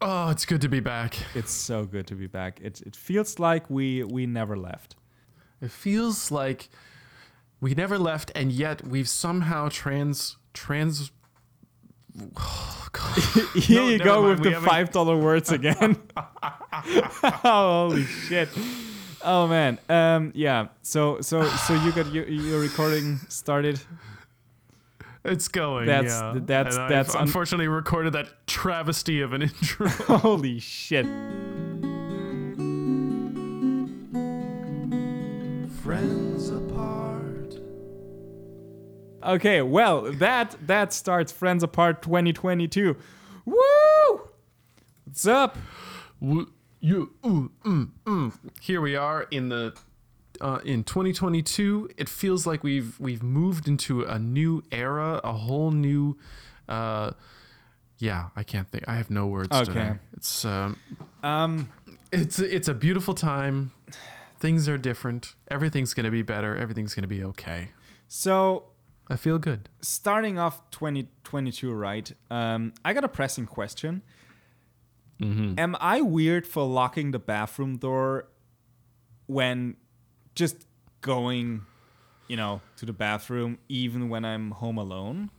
Oh, it's good to be back. It's so good to be back. It it feels like we we never left. It feels like we never left, and yet we've somehow trans trans. Oh, God. Here No, you go mind, with we the haven't- five dollar words again. Holy shit! Oh man. Um. Yeah. So so so you got your your recording started. It's going. That's- yeah. that's- And that's un- unfortunately recorded that travesty of an intro. Holy shit! Friends apart. Okay. Well, that that starts Friends Apart 2022. Woo! What's up? W- you, ooh, mm, mm. Here we are in the uh, in 2022. It feels like we've we've moved into a new era, a whole new. Uh, yeah, I can't think. I have no words. Okay. Today. It's um, Um. it's it's a beautiful time. Things are different. Everything's gonna be better. Everything's gonna be okay. So I feel good. starting off 2022, right? Um, I got a pressing question. Mm-hmm. Am I weird for locking the bathroom door when just going, you know, to the bathroom, even when I'm home alone?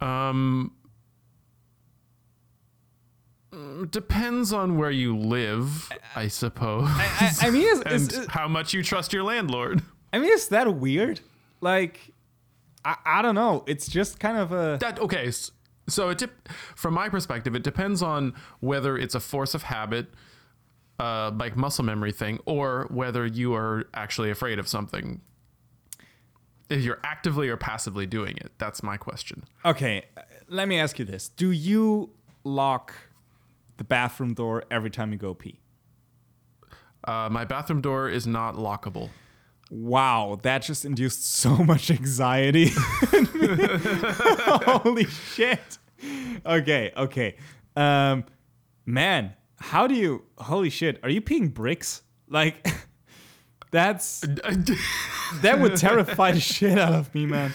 Um, mm, depends on where you live, I suppose, I, I mean, is, and is, is- how much you trust your landlord. I mean, is that weird? Like, I, I don't know. It's just kind of a. That okay. So it from my perspective, it depends on whether it's a force of habit, uh, like muscle memory thing, or whether you are actually afraid of something. If you're actively or passively doing it, that's my question. Okay, let me ask you this: Do you lock the bathroom door every time you go pee? Uh, my bathroom door is not lockable. Wow, that just induced so much anxiety. Holy shit. Okay, okay. Um man, how do you Holy shit, are you peeing bricks? Like that's that would terrify the shit out of me, man.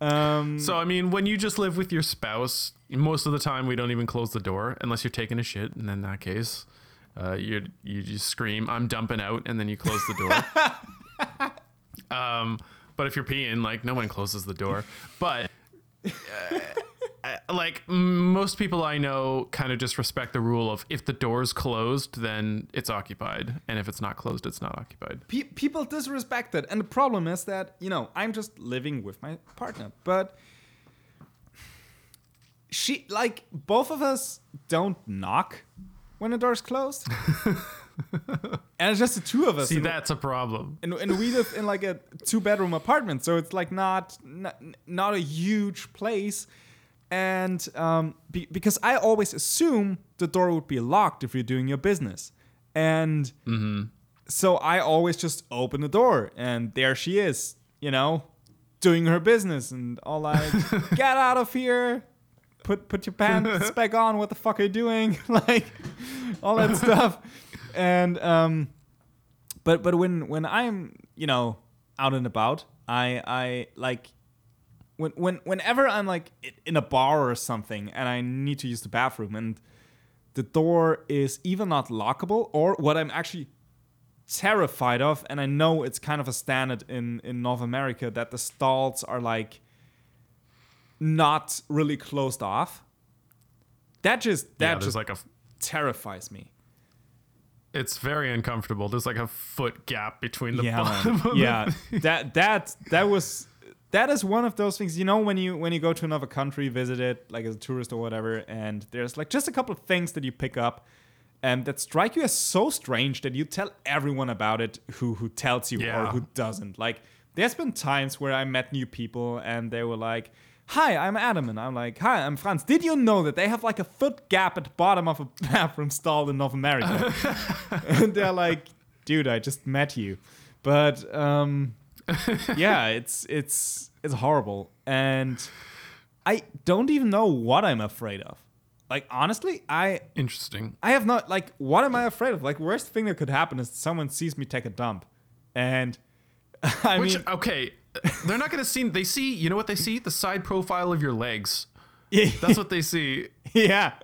Um So I mean, when you just live with your spouse, most of the time we don't even close the door unless you're taking a shit, and in that case, uh, you you just scream, "I'm dumping out," and then you close the door. um, but if you're peeing, like no one closes the door. But uh, like most people I know, kind of just respect the rule of if the door's closed, then it's occupied, and if it's not closed, it's not occupied. pe- people disrespect it. And the problem is that, you know, I'm just living with my partner, but she like both of us don't knock when the door's closed. and it's just the two of us. See, that's a problem. and, and we live in like a two bedroom apartment, so it's like not not, not a huge place. And um, be, because I always assume the door would be locked if you're doing your business, and so I always just open the door, and there she is, you know, doing her business, and all like, get out of here, put put your pants back on. What the fuck are you doing? like all that stuff, and um, but but when when I'm you know out and about, I I like when when whenever I'm like in a bar or something and I need to use the bathroom and the door is either not lockable or what I'm actually terrified of and I know it's kind of a standard in in North America that the stalls are like not really closed off. That just that yeah, just like a terrifies me. it's very uncomfortable. There's like a foot gap between the yeah, bottom. of yeah. that that that was that is one of those things. You know, when you when you go to another country, visit it like as a tourist or whatever, and there's like just a couple of things that you pick up. And that strike you as so strange that you tell everyone about it who who tells you or who doesn't. Like there's been times where I met new people and they were like, "Hi, I'm Adam," and I'm like, "Hi, I'm Franz." Did you know that they have like a foot gap at the bottom of a bathroom stall in North America? and they're like, "Dude, I just met you," but um, yeah, it's it's it's horrible, and I don't even know what I'm afraid of. Like honestly, I Interesting. I have not like what am I afraid of? Like worst thing that could happen is someone sees me take a dump, and I Which mean, okay, they're not gonna see. They see. You know what they see? The side profile of your legs. Yeah, That's what they see. yeah.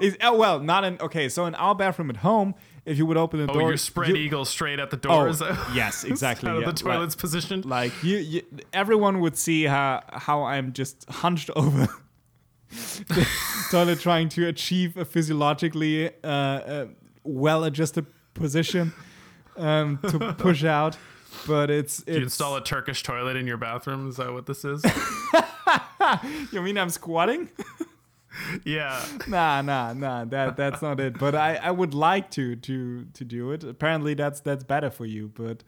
Is, oh well, not in okay. So in our bathroom at home, if you would open the Oh, door, you're spread you- eagle straight at the Oh, door. that- yes, exactly. How yeah. the toilet's positioned. Like you, you, everyone would see how how I'm just hunched over the toilet, trying to achieve a physiologically uh, uh, well-adjusted position um, to push out. But it's it's. You install a Turkish toilet in your bathroom? Is that what this is? You mean I'm squatting? Yeah. nah, nah, nah. That that's not it. But I, I would like to to to do it. Apparently that's that's better for you. But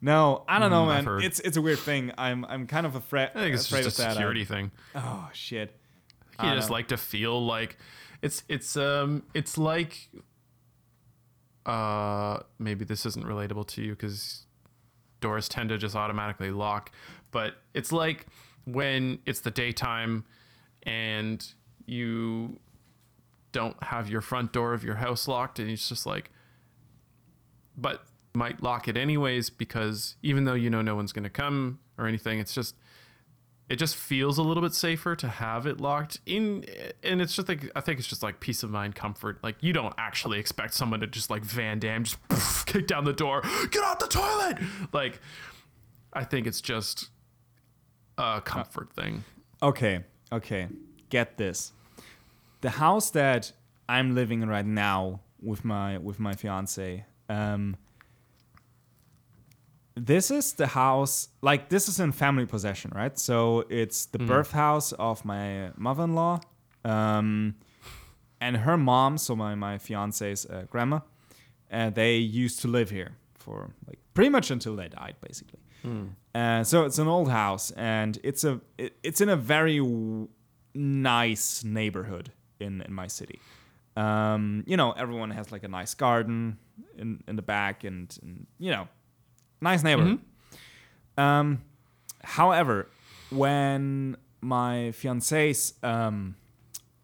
no, I don't know, Mm, I've man. It's it's a weird thing. I'm I'm kind of afraid I think it's afraid just a of that. security thing. Oh shit. You I just know. like to feel like it's it's um it's like uh maybe this isn't relatable to you because doors tend to just automatically lock, but it's like when it's the daytime and you don't have your front door of your house locked and it's just like but might lock it anyways because even though you know no one's going to come or anything it's just it just feels a little bit safer to have it locked in and it's just like i think it's just like peace of mind comfort like you don't actually expect someone to just like van damme just poof, kick down the door get out the toilet like i think it's just a comfort thing Okay, okay. Get this. The house that I'm living in right now with my with my fiance, um this is the house like this is in family possession, right? So it's the birth house of my mother-in-law. Um and her mom, so my my fiance's uh, grandma, uh, they used to live here for like pretty much until they died, basically. Uh, so it's an old house, and it's a it, it's in a very w- nice neighborhood in in my city. Um, you know, everyone has like a nice garden in in the back, and, and you know, nice neighborhood. Um, however, when my fiance's um,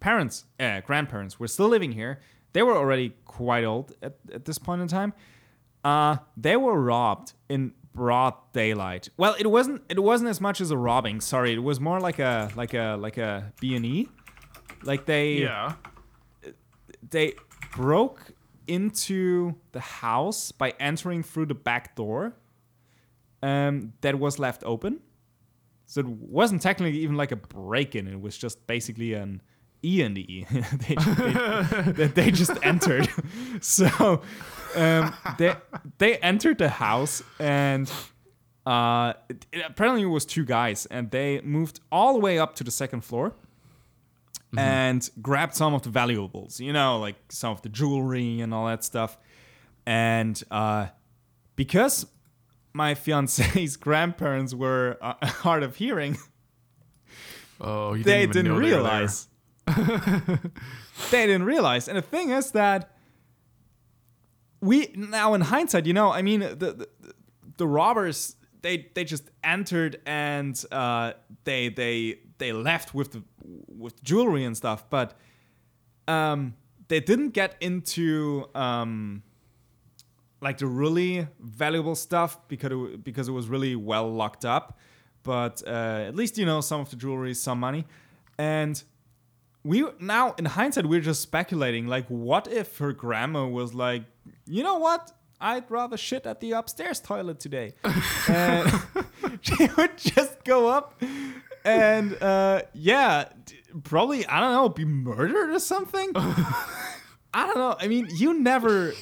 parents, uh, grandparents, were still living here, they were already quite old at, at this point in time. Uh, they were robbed in broad daylight. Well, it wasn't. It wasn't as much as a robbing. Sorry, it was more like a like a like a B and E. Like they yeah they broke into the house by entering through the back door um, that was left open. So it wasn't technically even like a break-in. It was just basically an E and E. they, they, they- they just entered. so um, they they entered the house and uh, it- it- apparently it was two guys and they moved all the way up to the second floor and grabbed some of the valuables, you know, like some of the jewelry and all that stuff. And uh, because my fiance's grandparents were uh, hard of hearing, oh they didn't, even didn't know they realize. they didn't realize. And the thing is that we now in hindsight, you know, I mean, the the, the robbers they they just entered and uh, they they they left with the with jewelry and stuff, but um, they didn't get into um, like the really valuable stuff because it, because it was really well locked up. But uh, at least you know some of the jewelry, some money, and we now in hindsight we're just speculating. Like, what if her grandma was like, you know what? I'd rather shit at the upstairs toilet today. and she would just go up and uh, yeah, probably I don't know, be murdered or something. I don't know. I mean, you never.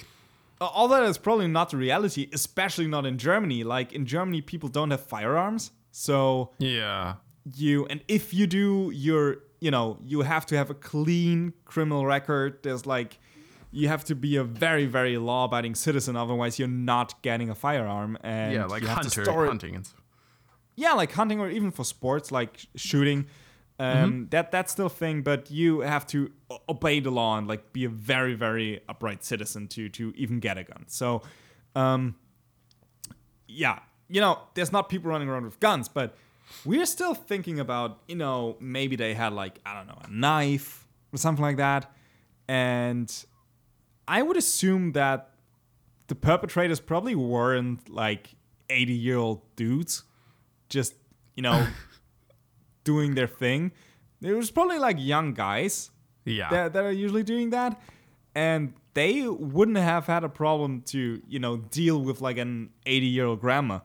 All that is probably not the reality, especially not in Germany. Like in Germany, people don't have firearms, so yeah you and if you do, you're you know you have to have a clean criminal record. There's like you have to be a very very law-abiding citizen, otherwise you're not getting a firearm. And yeah like you have to hunter it- hunting and stuff. Yeah, like hunting or even for sports like shooting. Um, That that's still a thing, but you have to obey the law and like be a very very upright citizen to to even get a gun. So, um, yeah, you know, there's not people running around with guns, but we're still thinking about you know maybe they had like I don't know a knife or something like that, and I would assume that the perpetrators probably weren't like 80 year old dudes just you know doing their thing It was probably like young guys Yeah. that, that are usually doing that, and they wouldn't have had a problem to you know deal with like an 80 year old grandma.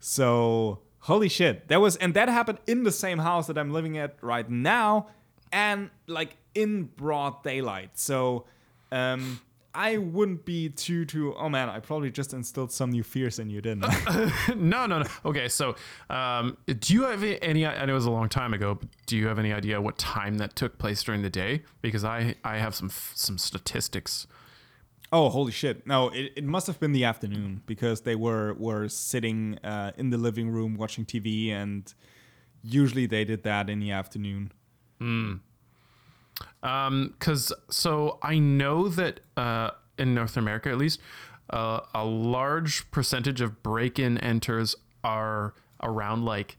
So holy shit, that was and that happened in the same house that I'm living at right now, and like in broad daylight. So um, I wouldn't be too too. Oh man, I probably just instilled some new fears in you, didn't I? no, no, no. Okay, so um, do you have any? I know it was a long time ago, but do you have any idea what time that took place during the day? Because I I have some some statistics. Oh, holy shit! No, it, it must have been the afternoon because they were were sitting uh, in the living room watching TV, and usually they did that in the afternoon. Um, because so I know that uh, in North America, at least, uh, a large percentage of break-in enters are around like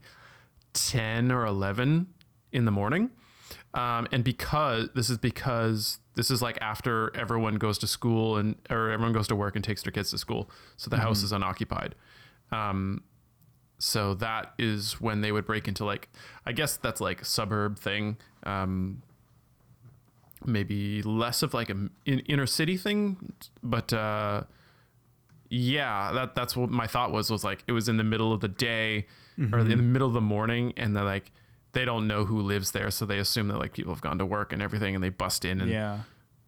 ten or eleven in the morning. Um, and because this is because this is like after everyone goes to school and or everyone goes to work and takes their kids to school, so the house is unoccupied. Um, so that is when they would break into like I guess that's like suburb thing. Um, maybe less of like a m- in, inner city thing, but uh, yeah, that that's what my thought was was like it was in the middle of the day or in the middle of the morning, and they're like they don't know who lives there, so they assume that like people have gone to work and everything, and they bust in and Yeah.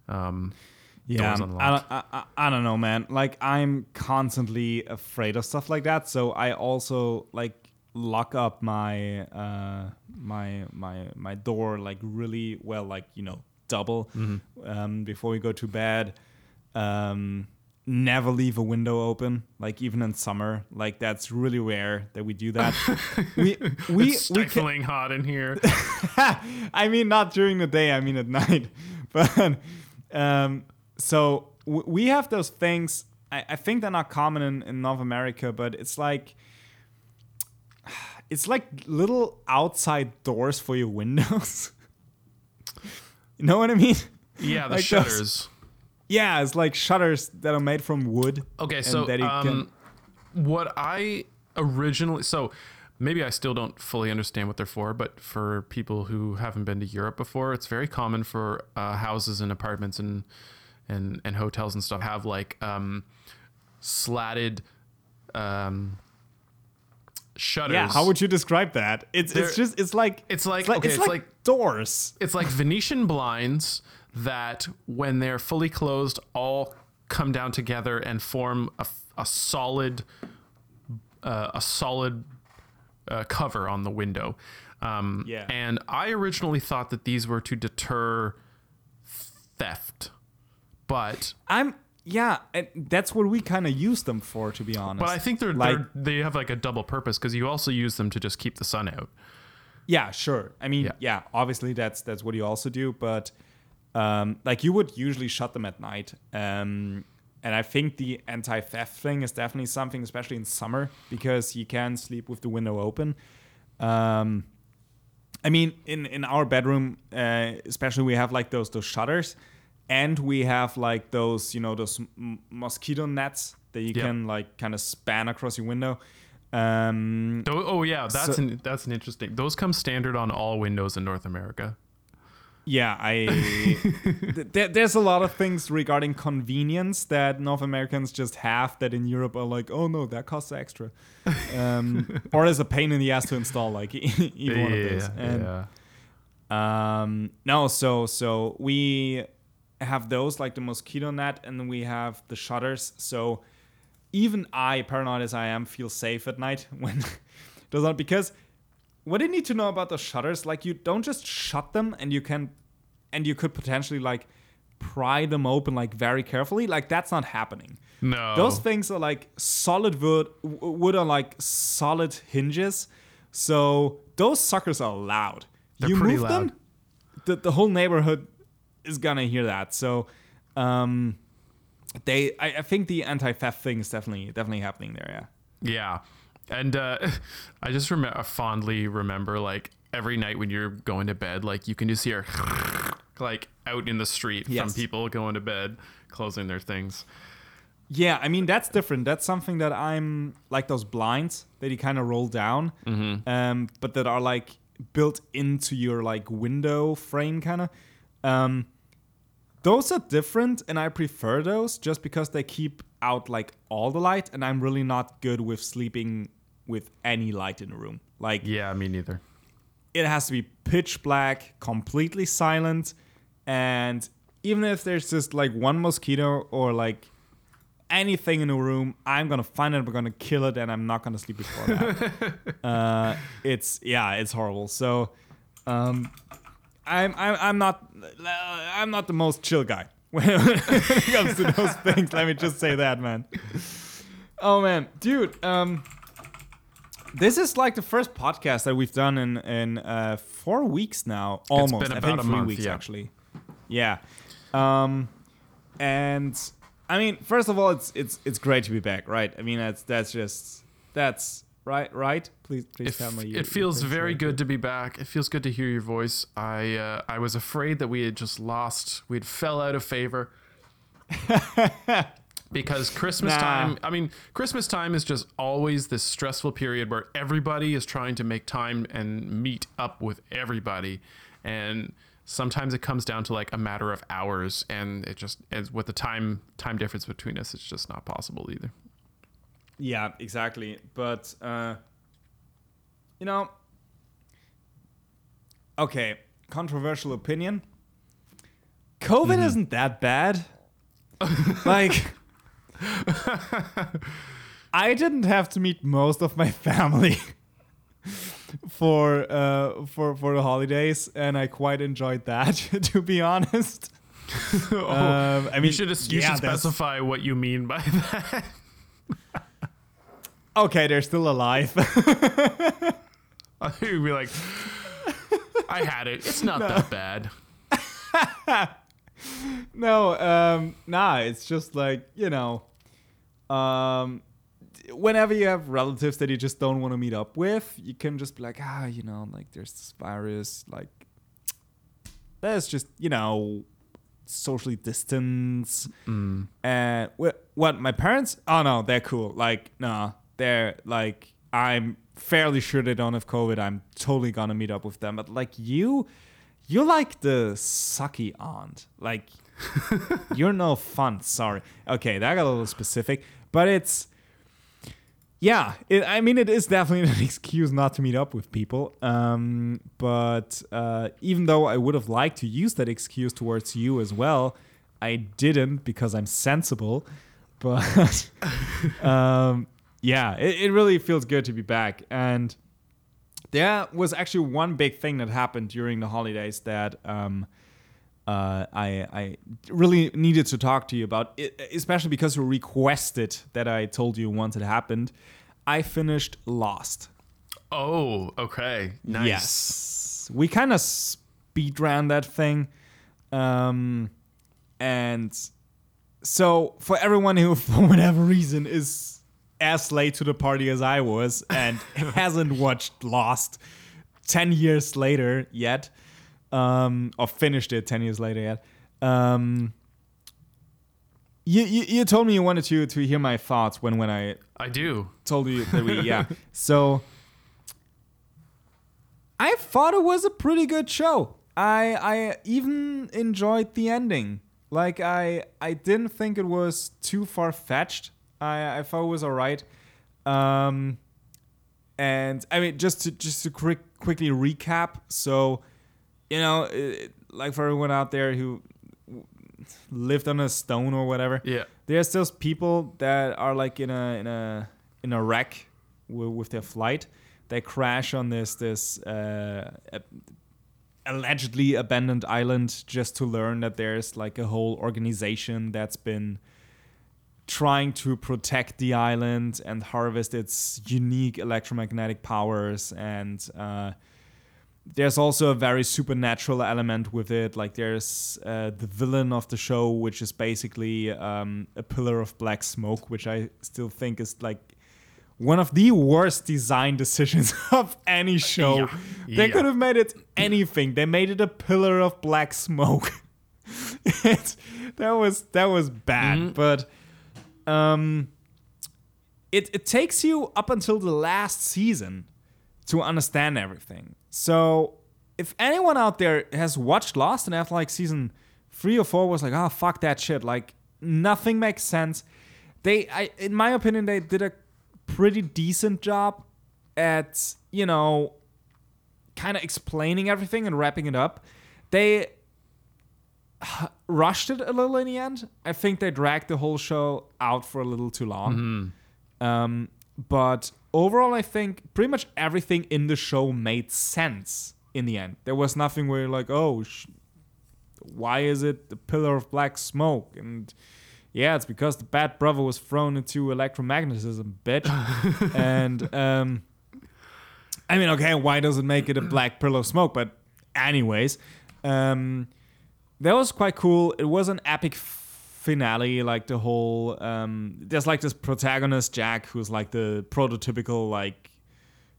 um, Yeah, doors I, unlocked. I, I, I don't know, man. Like I'm constantly afraid of stuff like that, so I also like lock up my uh my my my door like really well, like you know double um, before we go to bed. Um, never leave a window open, like even in summer. Like that's really rare that we do that. we we it's we can, stifling hot in here. I mean, not during the day. I mean at night. But um, so w- we have those things. I, I think they're not common in, in North America, but it's like it's like little outside doors for your windows. You know what I mean? Yeah, the Like those- shutters. Yeah, it's like shutters that are made from wood. Okay, and so that you um, what I originally so maybe I still don't fully understand what they're for, but for people who haven't been to Europe before, it's very common for uh, houses and apartments and and and hotels and stuff have like um, slatted um, shutters. yeah, how would you describe that? It's They're- it's just it's like It's like- it's like, okay, it's it's like like- doors. it's like Venetian blinds that, when they're fully closed, all come down together and form a, a solid, uh, a solid uh, cover on the window. Um, Yeah. And I originally thought that these were to deter theft, but I'm yeah, and that's what we kind of use them for, to be honest. but I think they're, Like- they're they have like a double purpose because you also use them to just keep the sun out. Yeah, sure. I mean, Yeah. yeah. obviously that's that's what you also do, but um, like you would usually shut them at night. Um, and I think the anti-theft thing is definitely something, especially in summer, because you can sleep with the window open. Um, I mean, in in our bedroom, uh, especially we have like those those shutters, and we have like those you know those m- mosquito nets that you Yep. can like kind of span across your window. Um, Tho- oh yeah, that's So- an, that's an interesting. Those come standard on all windows in North America. Yeah, I. th- there, there's a lot of things regarding convenience that North Americans just have that in Europe are like, oh no, that costs extra, um, or is a pain in the ass to install, like either one of those. And, yeah. um, no, so so we have those like the mosquito net, and we have the shutters. So even I, paranoid as I am, feel safe at night when those are because what you need to know about the shutters, like you don't just shut them and you can, and you could potentially like pry them open like very carefully. Like that's not happening. No. Those things are like solid wood. Wood are like solid hinges, so those suckers are loud. They're you pretty move them, loud. the the whole neighborhood is gonna hear that. So, um, they I, I think the anti theft thing is definitely definitely happening there. Yeah. Yeah. And uh, I just remember fondly remember like every night when you're going to bed, like you can just hear like out in the street from people going to bed, closing their things. Yeah, I mean that's different. That's something that I'm like those blinds that you kind of roll down, Mm-hmm. um, but that are like built into your like window frame kind of. Um, those are different, and I prefer those just because they keep out like all the light, and I'm really not good with sleeping with any light in the room. Like Yeah, me neither. it has to be pitch black, completely silent, and even if there's just like one mosquito or like anything in the room, I'm gonna find it, I'm gonna kill it, and I'm not gonna sleep before that. uh, it's yeah, it's horrible. So, um, I'm I'm I'm not I'm not the most chill guy when it comes to those things. Let me just say that, man. Oh man, dude. Um, this is like the first podcast that we've done in in uh, four weeks now. Almost, been I about think a three month, weeks yeah. actually. Yeah, um, and I mean, first of all, it's it's it's great to be back, right? I mean, that's that's just that's right, right? Please, please It, tell me. you- it feels very good to be back. It feels good to hear your voice. I uh, I was afraid that we had just lost. We'd fell out of favor. because Christmas Nah. time, I mean, Christmas time is just always this stressful period where everybody is trying to make time and meet up with everybody. And sometimes it comes down to like a matter of hours and it just as with the time time difference between us it's just not possible either. Yeah, exactly. But uh, you know, okay, controversial opinion. COVID Mm-hmm. isn't that bad. like, I didn't have to meet most of my family for uh for for the holidays, and I quite enjoyed that. To be honest, um, I mean, you should you yeah, should specify what you mean by that. Okay, they're still alive. You'd be like, I had it. It's not that bad. No, um, nah, it's just like, you know, um, whenever you have relatives that you just don't want to meet up with, you can just be like, ah, you know, like there's this virus, like, let's just, you know, socially distance. And wh- what, my parents? Oh, no, they're cool. Like, nah, they're like, I'm fairly sure they don't have COVID. I'm totally gonna meet up with them. But like, you, you're like the sucky aunt. Like, you're no fun. Sorry. Okay, that got a little specific, but it's yeah. It, I mean, it is definitely an excuse not to meet up with people. Um, but uh, even though I would have liked to use that excuse towards you as well, I didn't because I'm sensible. But um, yeah, it, it really feels good to be back and there was actually one big thing that happened during the holidays that um, uh, I, I really needed to talk to you about, especially because you requested that I told you once it happened. I finished Lost. Oh, okay. Nice. Yes. We kind of speed ran that thing. Um, and so, for everyone who, for whatever reason, is as late to the party as I was and hasn't watched Lost 10 years later yet, um, or finished it 10 years later yet, um, you, you, you told me you wanted to, to hear my thoughts when, when I I do. told you that we yeah. So I thought it was a pretty good show. I I even enjoyed the ending. Like I I didn't think it was too far fetched. I I thought it was alright. Um and I mean just to just to quick quickly recap. So you know, it, like for everyone out there who lived on a stone or whatever Yeah. there's those people that are like in a in a in a wreck with, with their flight. They crash on this this uh, allegedly abandoned island just to learn that there's like a whole organization that's been trying to protect the island and harvest its unique electromagnetic powers and uh, there's also a very supernatural element with it. Like there's uh, the villain of the show, which is basically um, a pillar of black smoke, which I still think is like one of the worst design decisions of any show. Yeah. They Yeah. could have made it anything. They made it a pillar of black smoke. It's- that was that was bad, but um, it it takes you up until the last season to understand everything. So if anyone out there has watched Lost and after like season three or four was like, oh fuck that shit, like nothing makes sense. They, I, in my opinion, they did a pretty decent job at you know kind of explaining everything and wrapping it up. They rushed it a little in the end. I think they dragged the whole show out for a little too long. Um, but overall, I think pretty much everything in the show made sense in the end. There was nothing where you're like, oh, sh- why is it the pillar of black smoke? And yeah, it's because the bad brother was thrown into electromagnetism, bitch. and um, I mean, okay, why does it make it a black pillar of smoke? But anyways, um, that was quite cool. It was an epic finale, like the whole. Um, there's like this protagonist Jack, who's like the prototypical like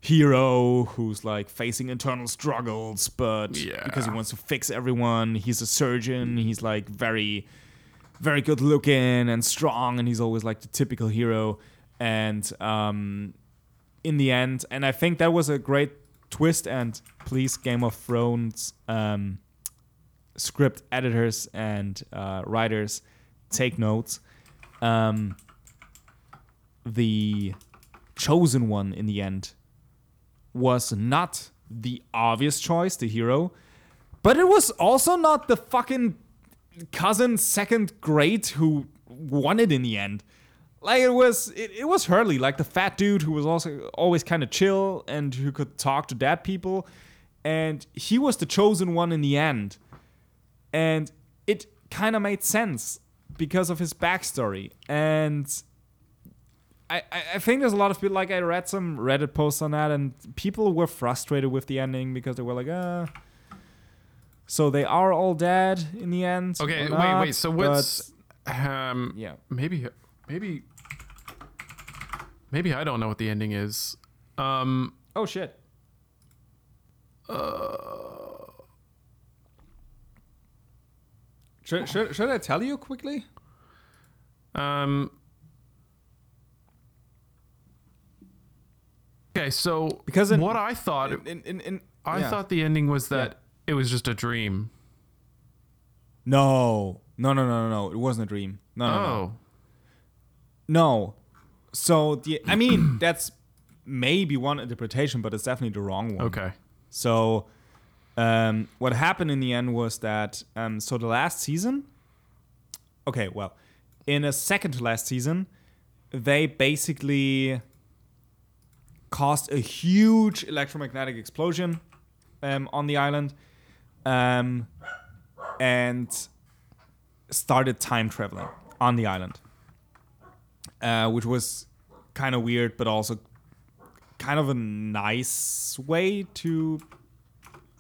hero who's like facing internal struggles, but Yeah. because he wants to fix everyone, he's a surgeon. He's like very, very good looking and strong, and he's always like the typical hero. And um, in the end, and I think that was a great twist. And please, Game of Thrones um, script editors and uh, writers, take notes. Um, the chosen one in the end was not the obvious choice, the hero, but it was also not the fucking cousin second grade who won it in the end. Like it was, it, it was Hurley, like the fat dude who was also always kind of chill and who could talk to dead people, and he was the chosen one in the end, and it kind of made sense because of his backstory and I, I- think there's a lot of people like I read some Reddit posts on that, and people were frustrated with the ending because they were like, uh so they are all dead in the end. Okay, wait, not, wait. So what's um? yeah? Maybe, maybe, maybe I don't know what the ending is. Um. Oh shit. Should, should, should I tell you quickly? Um. Okay, so Because in- what I thought, In, in, in, I yeah. thought the ending was that it was just a dream. no, no, no, no, no, no. It wasn't a dream. No, no, no. Oh, No. So the I mean that's maybe one interpretation, but it's definitely the wrong one. okay. So um, what happened in the end was that um, so the last season. Okay, well, in a second to last season, they basically caused a huge electromagnetic explosion um, on the island, um, and started time traveling on the island, uh, which was kind of weird, but also kind of a nice way to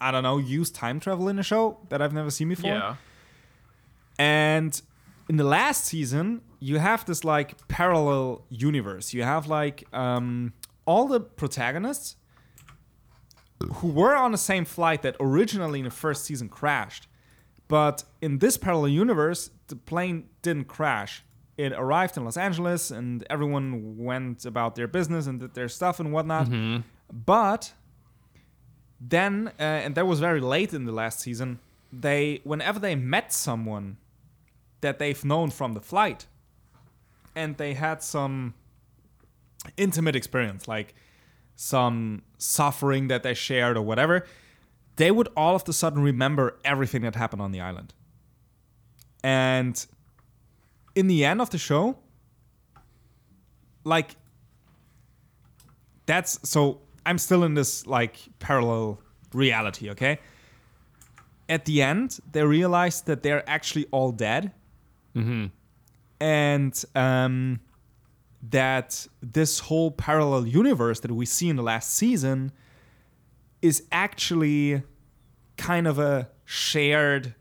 I don't know use time travel in a show that I've never seen before. Yeah. And in the last season, you have this like parallel universe. You have like um, all the protagonists who were on the same flight that originally in the first season crashed. But in this parallel universe, the plane didn't crash. It arrived in Los Angeles and everyone went about their business and did their stuff and whatnot. But then, uh, and that was very late in the last season, they, whenever they met someone that they've known from the flight and they had some intimate experience, like some suffering that they shared or whatever, they would all of a sudden remember everything that happened on the island. And in the end of the show, like, that's so I'm still in this like parallel reality, okay? At the end, they realize that they're actually all dead. And um, that this whole parallel universe that we see in the last season is actually kind of a shared,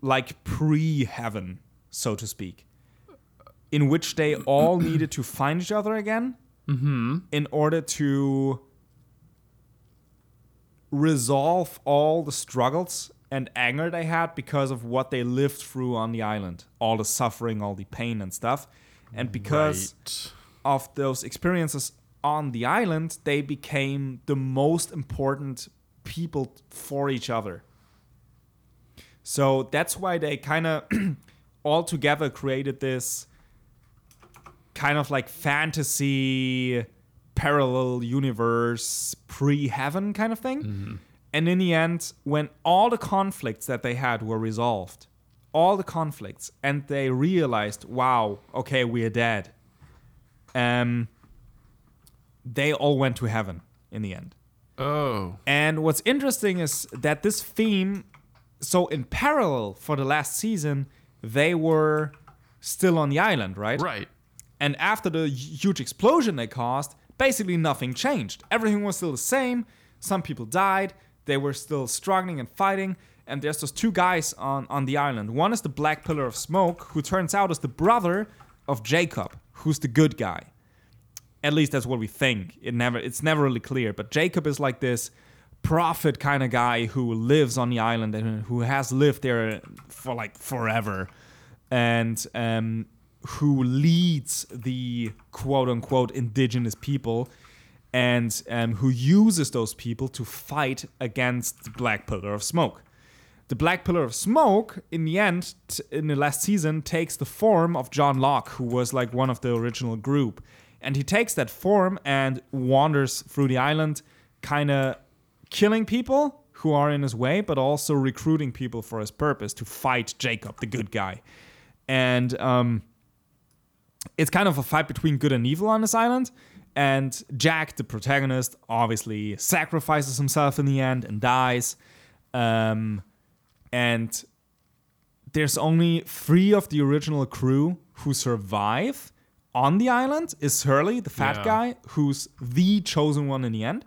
like pre heaven, so to speak, in which they all needed to find each other again in order to resolve all the struggles and anger they had because of what they lived through on the island all the suffering all the pain and stuff and because Right. of those experiences on the island they became the most important people for each other. So that's why they kind of all together created this kind of like fantasy parallel universe pre heaven kind of thing. And in the end, when all the conflicts that they had were resolved, all the conflicts, and they realized, wow, okay, we are dead. Um, they all went to heaven in the end. Oh. And what's interesting is that this theme, so in parallel for the last season, they were still on the island, right? Right. And after the huge explosion they caused, basically nothing changed. Everything was still the same. Some people died. They were still struggling and fighting. And there's those two guys on, on the island. One is the Black Pillar of Smoke, who turns out is the brother of Jacob, who's the good guy. At least that's what we think. It never it's never really clear. But Jacob is like this prophet kind of guy who lives on the island and who has lived there for like forever. And um who leads the quote unquote indigenous people and um, who uses those people to fight against the Black Pillar of Smoke. The Black Pillar of Smoke, in the end, t- in the last season, takes the form of John Locke, who was like one of the original group. And he takes that form and wanders through the island, kind of killing people who are in his way, but also recruiting people for his purpose to fight Jacob, the good guy. And um, it's kind of a fight between good and evil on this island. And Jack, the protagonist, obviously sacrifices himself in the end and dies. Um, and there's only three of the original crew who survive on the island. Is Hurley, the fat Yeah. guy, who's the chosen one in the end.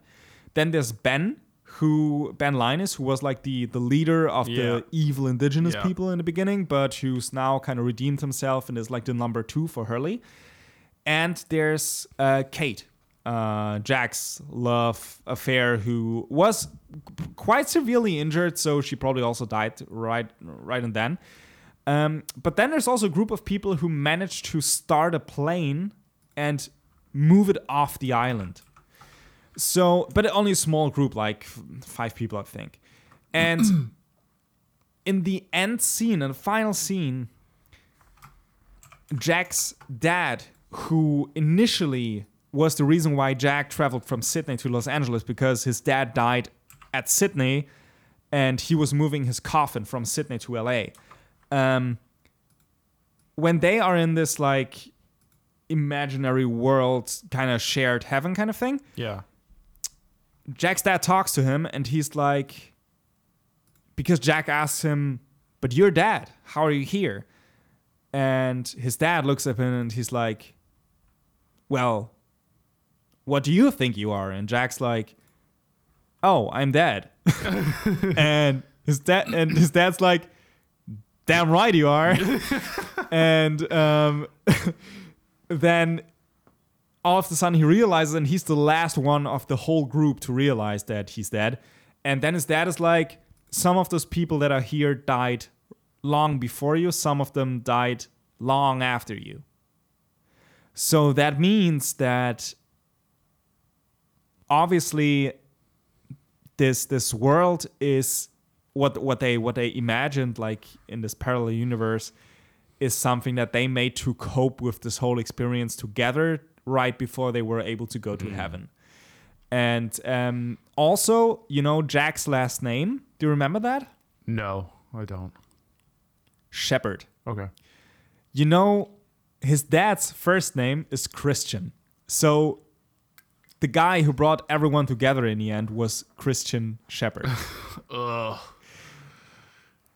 Then there's Ben, who Ben Linus, who was like the the leader of Yeah. the evil indigenous Yeah. people in the beginning, but who's now kind of redeemed himself and is like the number two for Hurley. And there's uh, Kate, uh, Jack's love affair, who was quite severely injured, so she probably also died right right and then. Um, but then there's also a group of people who managed to start a plane and move it off the island. So, but only a small group, like five people, I think. And in the end scene, in the final scene, Jack's dad, who initially was the reason why Jack traveled from Sydney to Los Angeles because his dad died at Sydney and he was moving his coffin from Sydney to LA. Um, when they are in this like imaginary world, kind of shared heaven kind of thing, Yeah. Jack's dad talks to him and he's like, because Jack asks him, but you're dad, how are you here? And his dad looks at him and he's like, well, what do you think you are? And Jack's like, oh, I'm dead. and his dad and his dad's like, damn right you are. and um, then all of a sudden he realizes and he's the last one of the whole group to realize that he's dead. And then his dad is like some of those people that are here died long before you. Some of them died long after you. So that means that obviously this this world is what what they what they imagined like in this parallel universe is something that they made to cope with this whole experience together right before they were able to go to heaven. And um, also, you know, Jack's last name. Do you remember that? No, I don't. Shepherd. Okay. You know, his dad's first name is Christian. So the guy who brought everyone together in the end was Christian Shepherd. Ugh.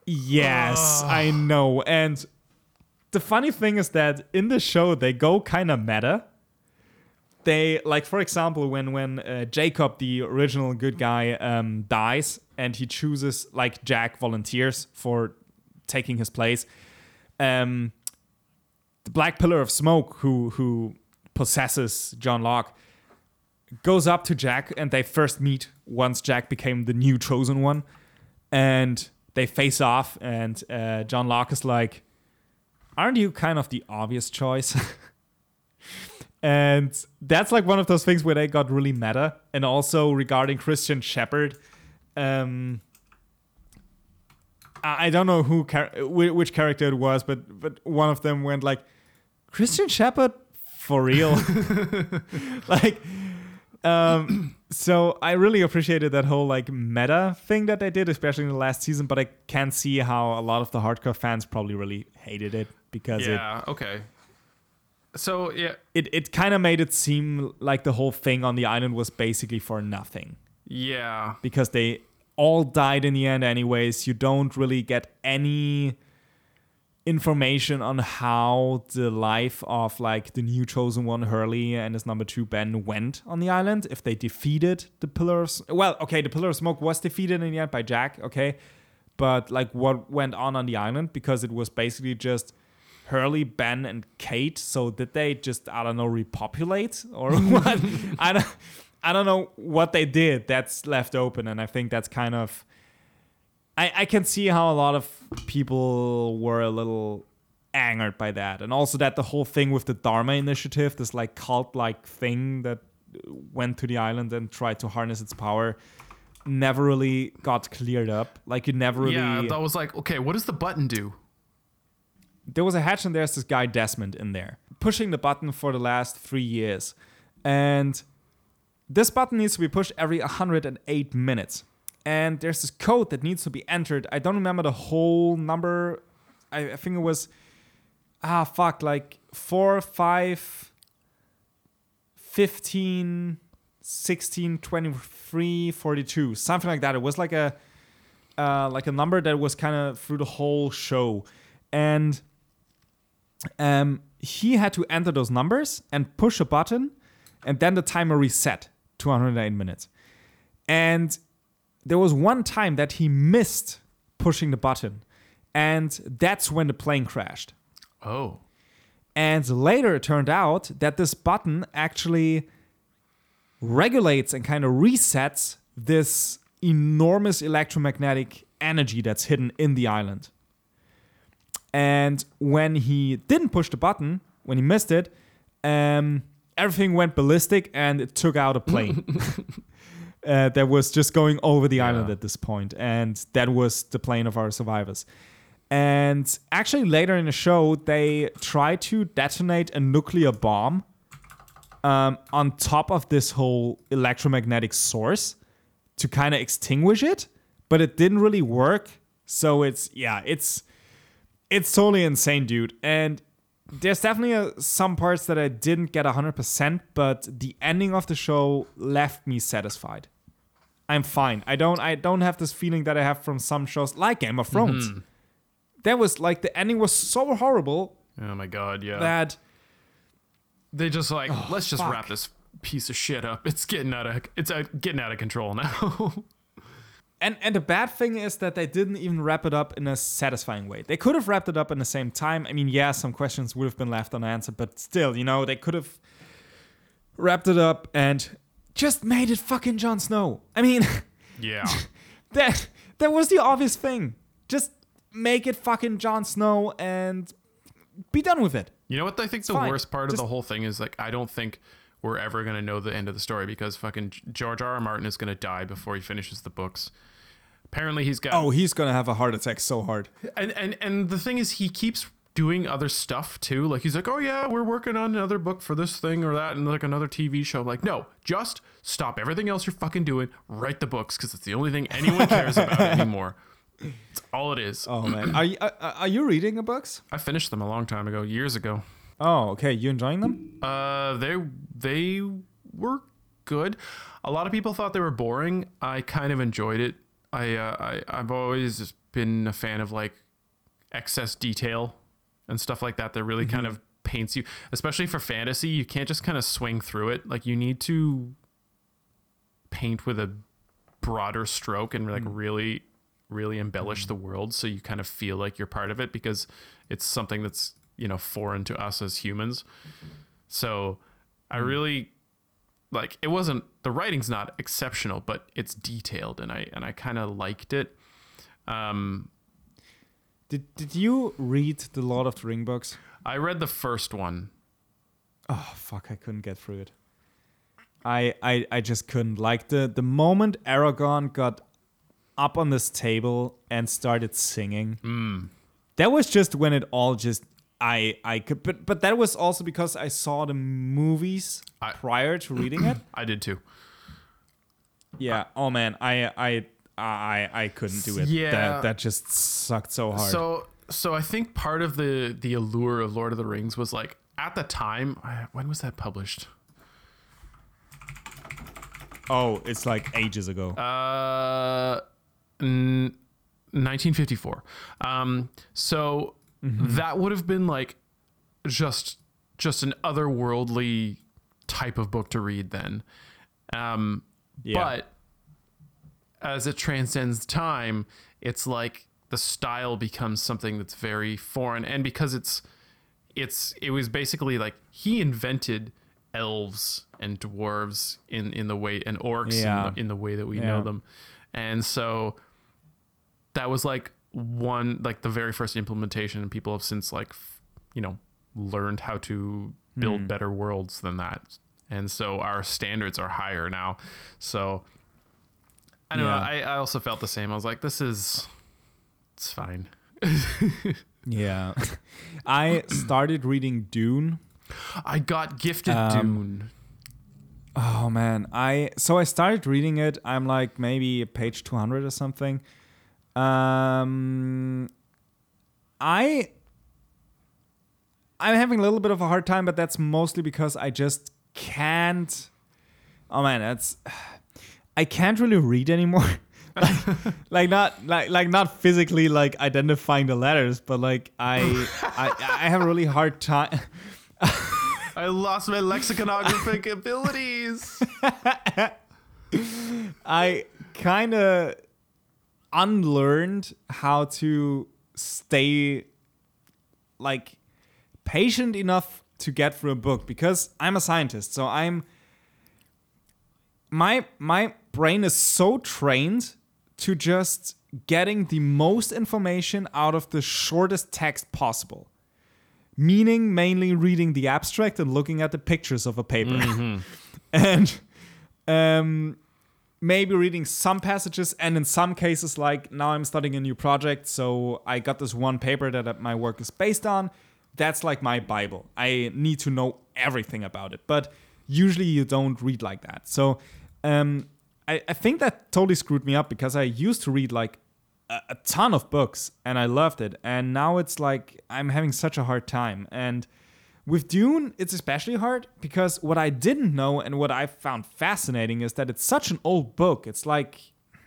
Yes, I know. And the funny thing is that in the show they go kind of meta. They like, for example, when when uh, Jacob, the original good guy, um, dies and he chooses like Jack volunteers for taking his place. Um, the Black Pillar of Smoke, who who possesses John Locke, goes up to Jack and they first meet once Jack became the new chosen one, and they face off. And uh, John Locke is like, "Aren't you kind of the obvious choice?" and that's like one of those things where they got really meta. And also regarding Christian Shepherd, um, I don't know who char- which character it was, but but one of them went like, Christian Shepherd for real, like. Um, so I really appreciated that whole like meta thing that they did, especially in the last season. But I can see how a lot of the hardcore fans probably really hated it because it Yeah. Okay. So yeah, it, it kind of made it seem like the whole thing on the island was basically for nothing. Yeah, because they all died in the end anyways. You don't really get any information on how the life of like the new chosen one hurley and his number two ben went on the island. If they defeated the pillars well okay the pillar of smoke was defeated in the end by jack okay? But like what went on on the island? Because it was basically just Hurley, Ben, and Kate. So did they just I don't know repopulate or what? I don't I don't know what they did. That's left open, and I think that's kind of. I I can see how a lot of people were a little angered by that, and also that the whole thing with the Dharma Initiative, this like cult like thing that went to the island and tried to harness its power. Never really got cleared up. Like you never really yeah. That was like, okay, what does the button do? There was a hatch and there's this guy Desmond in there pushing the button for the last three years. And this button needs to be pushed every 108 minutes. And there's this code that needs to be entered. I don't remember the whole number. I, I think it was, ah, fuck, like 4, 5, 15, 16, 23, 42, something like that. It was like a, uh, like a number that was kind of through the whole show. And um, he had to enter those numbers and push a button, and then the timer reset to 108 minutes. And there was one time that he missed pushing the button, and that's when the plane crashed. Oh. And later it turned out that this button actually regulates and kind of resets this enormous electromagnetic energy that's hidden in the island. And when he didn't push the button, when he missed it, um, everything went ballistic and it took out a plane uh, that was just going over the island at this point, and that was the plane of our survivors. And actually, later in the show, they try to detonate a nuclear bomb um, on top of this whole electromagnetic source to kind of extinguish it, but it didn't really work. So it's yeah, it's it's totally insane, dude. And there's definitely uh some parts that I didn't get 100%, but the ending of the show left me satisfied. I'm fine. I don't I don't have this feeling that I have from some shows like Game of Thrones. That was like the ending was so horrible Oh my god, yeah. that they just like, let's just fuck. wrap this piece of shit up. It's getting out of it's out, getting out of control now. And and the bad thing is that they didn't even wrap it up in a satisfying way. They could have wrapped it up in the same time. I mean, yeah, some questions would have been left unanswered, but still, you know, they could have wrapped it up and just made it fucking Jon Snow. I mean, yeah. that that was the obvious thing. Just make it fucking Jon Snow and be done with it. You know what I think the fine. worst part of the whole thing is like I don't think we're ever gonna know the end of the story because fucking George R. R. Martin is gonna die before he finishes the books. Apparently he's got Oh, he's gonna have a heart attack so hard. and and and the thing is he keeps doing other stuff too. Like he's like, oh yeah, we're working on another book for this thing or that, and like another TV show. I'm like, no, just stop everything else you're fucking doing. Write the books because it's the only thing anyone cares about anymore. It's all it is. Oh man, are you, are, are you reading the books? I finished them a long time ago, years ago. Oh, okay. You enjoying them? Uh, they they were good. A lot of people thought they were boring. I kind of enjoyed it. I uh, I I've always been a fan of like excess detail and stuff like that. That really kind mm-hmm. of paints you, especially for fantasy. You can't just kind of swing through it. Like you need to paint with a broader stroke and like mm. really really embellish the mm. world so you kind of feel like you're part of it because it's something that's you know foreign to us as humans so i mm. really like it wasn't the writing's not exceptional but it's detailed and i and i kind of liked it um Did Did you read the Lord of the Ring books? i read the first one Oh fuck! I couldn't get through it. I I I just couldn't. Like the the moment Aragorn got up on this table and started singing. Mm. That was just when it all just I I could but but that was also because I saw the movies I- prior to reading it. I did too. Yeah. Oh man, I I I I couldn't do it. Yeah. That that just sucked so hard. So so I think part of the the allure of Lord of the Rings was like at the time. When was that published? oh, it's like ages ago. Uh, n- 1954. Um, so that would have been like just just an otherworldly type of book to read then. Um, Yeah. But as it transcends time, it's like the style becomes something that's very foreign, and because it's it's it was basically like he invented elves and dwarves in in the way and orcs Yeah. in, the, in the way that we Yeah. know them, and so that was like one like the very first implementation, and people have since like you know learned how to build Hmm. better worlds than that, and so our standards are higher now. So I don't know. I, I also felt the same. I was like, this is it's fine. yeah. I started reading Dune. I got gifted Um, Dune. Oh man, I so I started reading it. I'm like maybe page 200 or something. Um I I'm having a little bit of a hard time, but that's mostly because I just can't Oh man, that's I can't really read anymore. like, like not like like not physically like identifying the letters, but like I I I have a really hard time I lost my lexicographic abilities. I kind of unlearned how to stay like patient enough to get through a book because I'm a scientist. So I'm my my brain is so trained to just getting the most information out of the shortest text possible. Meaning mainly reading the abstract and looking at the pictures of a paper. and um maybe reading some passages and in some cases like now i'm studying a new project so i got this one paper that my work is based on. That's like my bible. I need to know everything about it but usually you don't read like that. So um, I, I think that totally screwed me up because i used to read like a, a ton of books and i loved it and now it's like i'm having such a hard time and with Dune, it's especially hard because what I didn't know and what I found fascinating is that it's such an old book. It's like,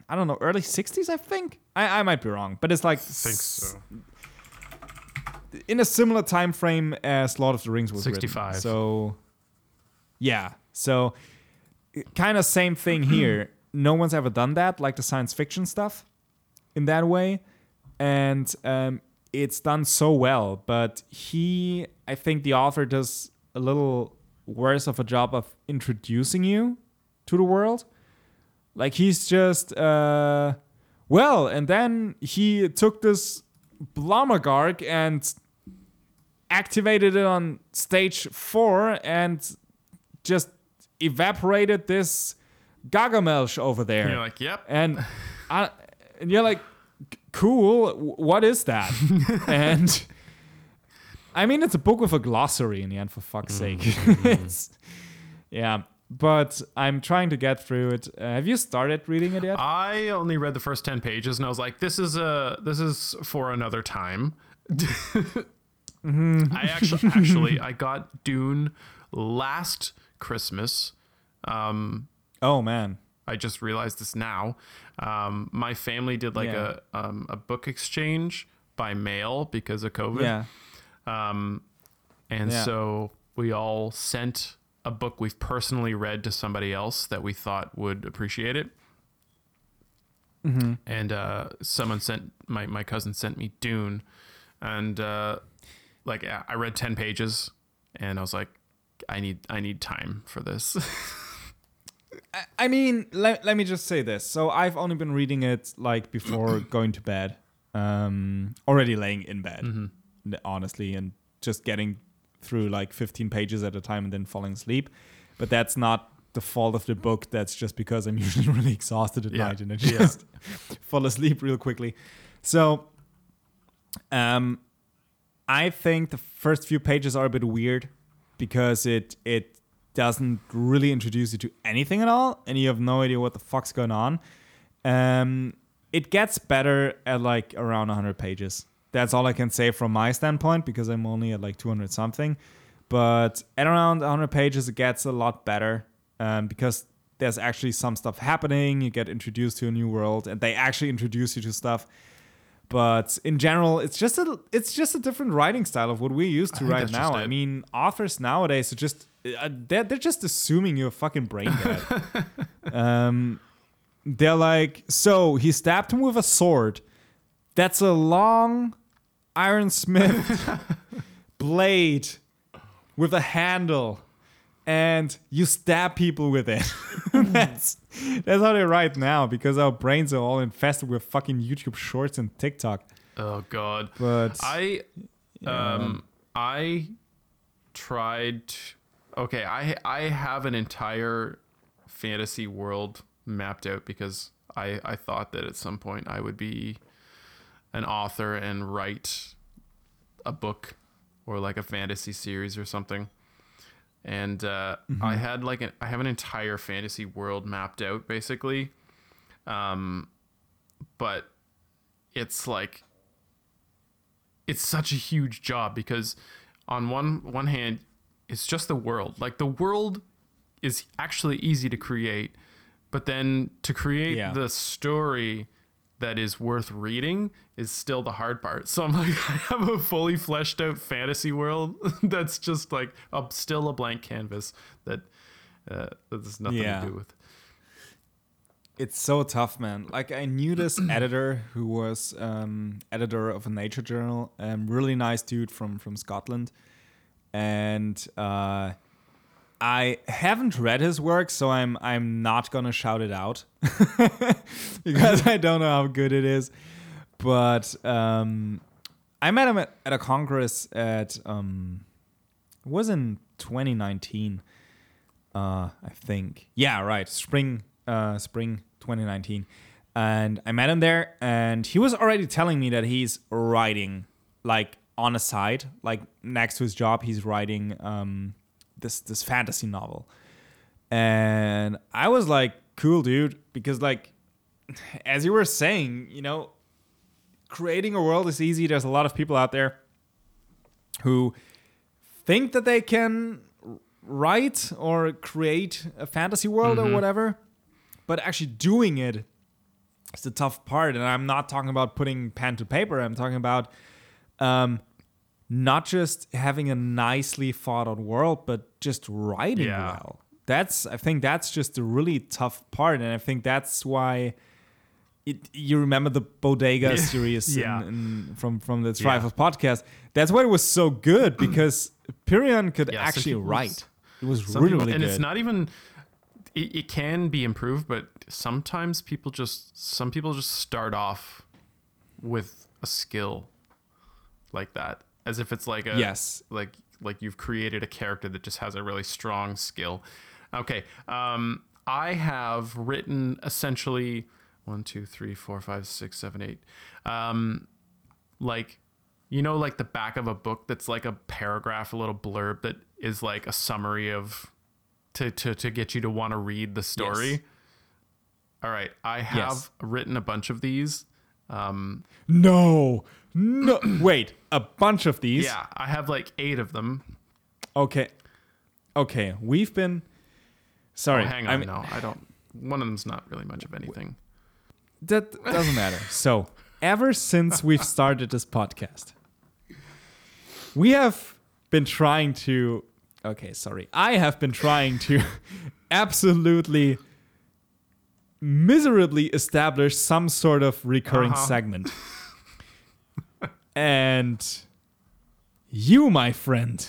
I don't know, early 60s, I think? I, I might be wrong, but it's like think so. in a similar time frame as Lord of the Rings was written. 65. So, yeah. So, kind of same thing here. No one's ever done that, like the science fiction stuff, in that way, and um, it's done so well. But he, I think, the author does a little worse of a job of introducing you to the world. Like he's just, uh, well, and then he took this Blommergarg and activated it on stage four and just evaporated this Gargamelch over there. And you're like, yep. and I, and you're like, "C- cool. What is that? and I mean, it's a book with a glossary in the end. For fuck's sake, It's- yeah. But I'm trying to get through it. Uh, have you started reading it yet? I only read the first 10 pages and I was like, this is a this is for another time. I actually actually I got Dune last Christmas. Um oh man. I just realized this now. Um, my family did like Yeah. a um, a book exchange by mail because of COVID. Yeah. Um, and Yeah. so we all sent a book we've personally read to somebody else that we thought would appreciate it. Mm-hmm. And uh, someone sent my my cousin sent me Dune, and uh, like I I read ten pages, and I was like, I need I need time for this. I- I mean, let, let me just say this. So I've only been reading it like before going to bed, um, already laying in bed, n- honestly, and just getting through like 15 pages at a time and then falling asleep. But that's not the fault of the book. That's just because I'm usually really exhausted at Yeah. night and I Yeah. just fall asleep real quickly. So, um, I think the first few pages are a bit weird because it it doesn't really introduce you to anything at all, and you have no idea what the fuck's going on. Um, it gets better at like around 100 pages. That's all I can say from my standpoint because I'm only at like 200 something. But at around 100 pages, it gets a lot better um, because there's actually some stuff happening. You get introduced to a new world, and they actually introduce you to stuff. But in general, it's just a it's just a different writing style of what we're used to right now. I mean, authors nowadays are just they're they're just assuming you're a fucking brain dead. um, they're like, so he stabbed him with a sword. That's a long iron smith blade with a handle, and you stab people with it. that's that's how they write now because our brains are all infested with fucking YouTube Shorts and TikTok. Oh God. But I Yeah. um I tried okay, I I have an entire fantasy world mapped out because I I thought that at some point I would be an author and write a book or like a fantasy series or something. And uh, I had like an, I have an entire fantasy world mapped out basically. Um but it's like it's such a huge job because on one one hand it's just the world like the world is actually easy to create but then to create Yeah. the story that is worth reading is still the hard part so i'm like i have a fully fleshed out fantasy world that's just like a, still a blank canvas that uh, that has nothing Yeah. to do with it's so tough, man. Like I knew this editor who was um, editor of a nature journal, um, really nice dude from from Scotland, and uh, I haven't read his work, so I'm I'm not gonna shout it out because I don't know how good it is. But um, I met him at, at a congress at um, it was in 2019 uh, I think. Yeah, right. Spring, uh, spring 2019, and I met him there, and he was already telling me that he's writing like on a side, like next to his job, he's writing um, this this fantasy novel, and I was like, cool, dude, because like, as you were saying, you know, creating a world is easy. There's a lot of people out there who think that they can write or create a fantasy world or whatever, but actually doing it is the tough part. And I'm not talking about putting pen to paper. I'm talking about um, not just having a nicely thought out world, but just writing Yeah. well. That's I think that's just a really tough part, and I think that's why. It, you remember the Bodega Yeah. series Yeah. in- from from the Yeah. Trifle podcast. That's why it was so good because Pyrion could Yeah, actually write. It was really, people- really and good. it's not even it, it can be improved but sometimes people just some people just start off with a skill like that as if it's like a Yes. like like you've created a character that just has a really strong skill okay um i have written essentially one two three four five six seven eight um like you know like the back of a book that's like a paragraph a little blurb that is like a summary of to to, to get you to want to read the story Yes. all right i have Yes. written a bunch of these um no, no. Wait, a bunch of these. yeah i have like eight of them Okay. Okay. We've been. Sorry. oh, hang I'm- on no i don't one of them's not really much of anything That doesn't matter. So, ever since we've started this podcast, we have been trying to. Okay, sorry. I have been trying to absolutely miserably establish some sort of recurring Uh-huh. segment. and you, my friend,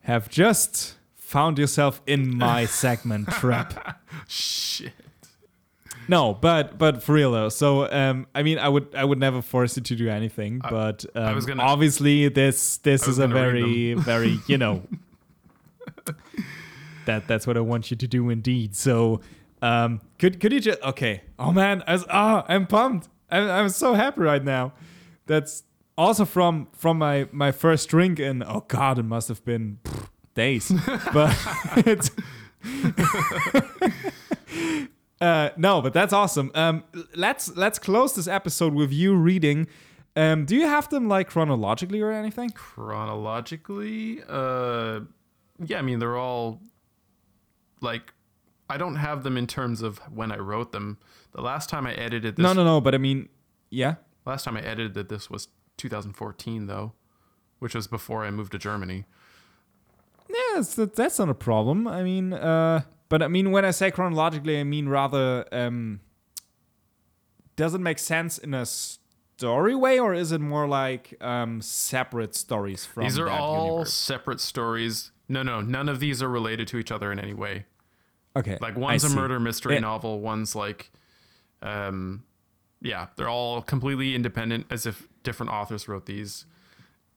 have just found yourself in my segment trap. shit No, but but for real though. So um, I mean, I would I would never force you to do anything, but um, was gonna- obviously this this I is a very very you know. that that's what I want you to do indeed. So, um, could could you just okay? Oh man, as ah, I'm pumped. I'm, I'm so happy right now. That's also from from my my first drink, and oh god, it must have been pff, days. but it's uh, no, but that's awesome. Um, let's let's close this episode with you reading. Um, do you have them like chronologically or anything? Chronologically, uh, yeah, I mean they're all like I don't have them in terms of when I wrote them. The last time I edited this, No, no, no. But I mean, yeah. Last time I edited that this was 2014 though, which was before I moved to Germany. Yeah, that's not a problem. I mean, uh, but I mean, when I say chronologically, I mean rather, um, does it make sense in a story way, or is it more like um, separate stories from These are all universe? separate stories. No, no, none of these are related to each other in any way. Okay, Like one's a see. murder mystery Yeah. novel, one's like, um, yeah, they're all completely independent, as if different authors wrote these.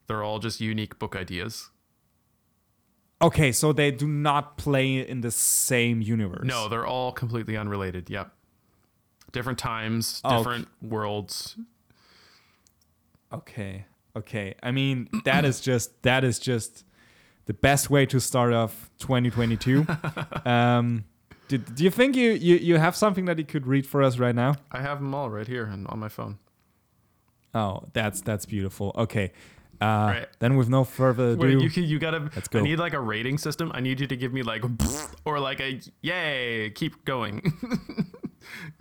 They're all just unique book ideas. Okay, so they do not play in the same universe. No, they're all completely unrelated. Yep. Different times, different worlds. Okay. Okay. I mean, that is just that is just the best way to start off 2022. um, do, do you think you, you you have something that you could read for us right now? I have them all right here and on my phone. Oh, that's that's beautiful. Okay. Uh, Right. Then with no further ado, Wait, you can, you gotta. Let's go. I need like a rating system. I need you to give me like, or like a yay, keep going.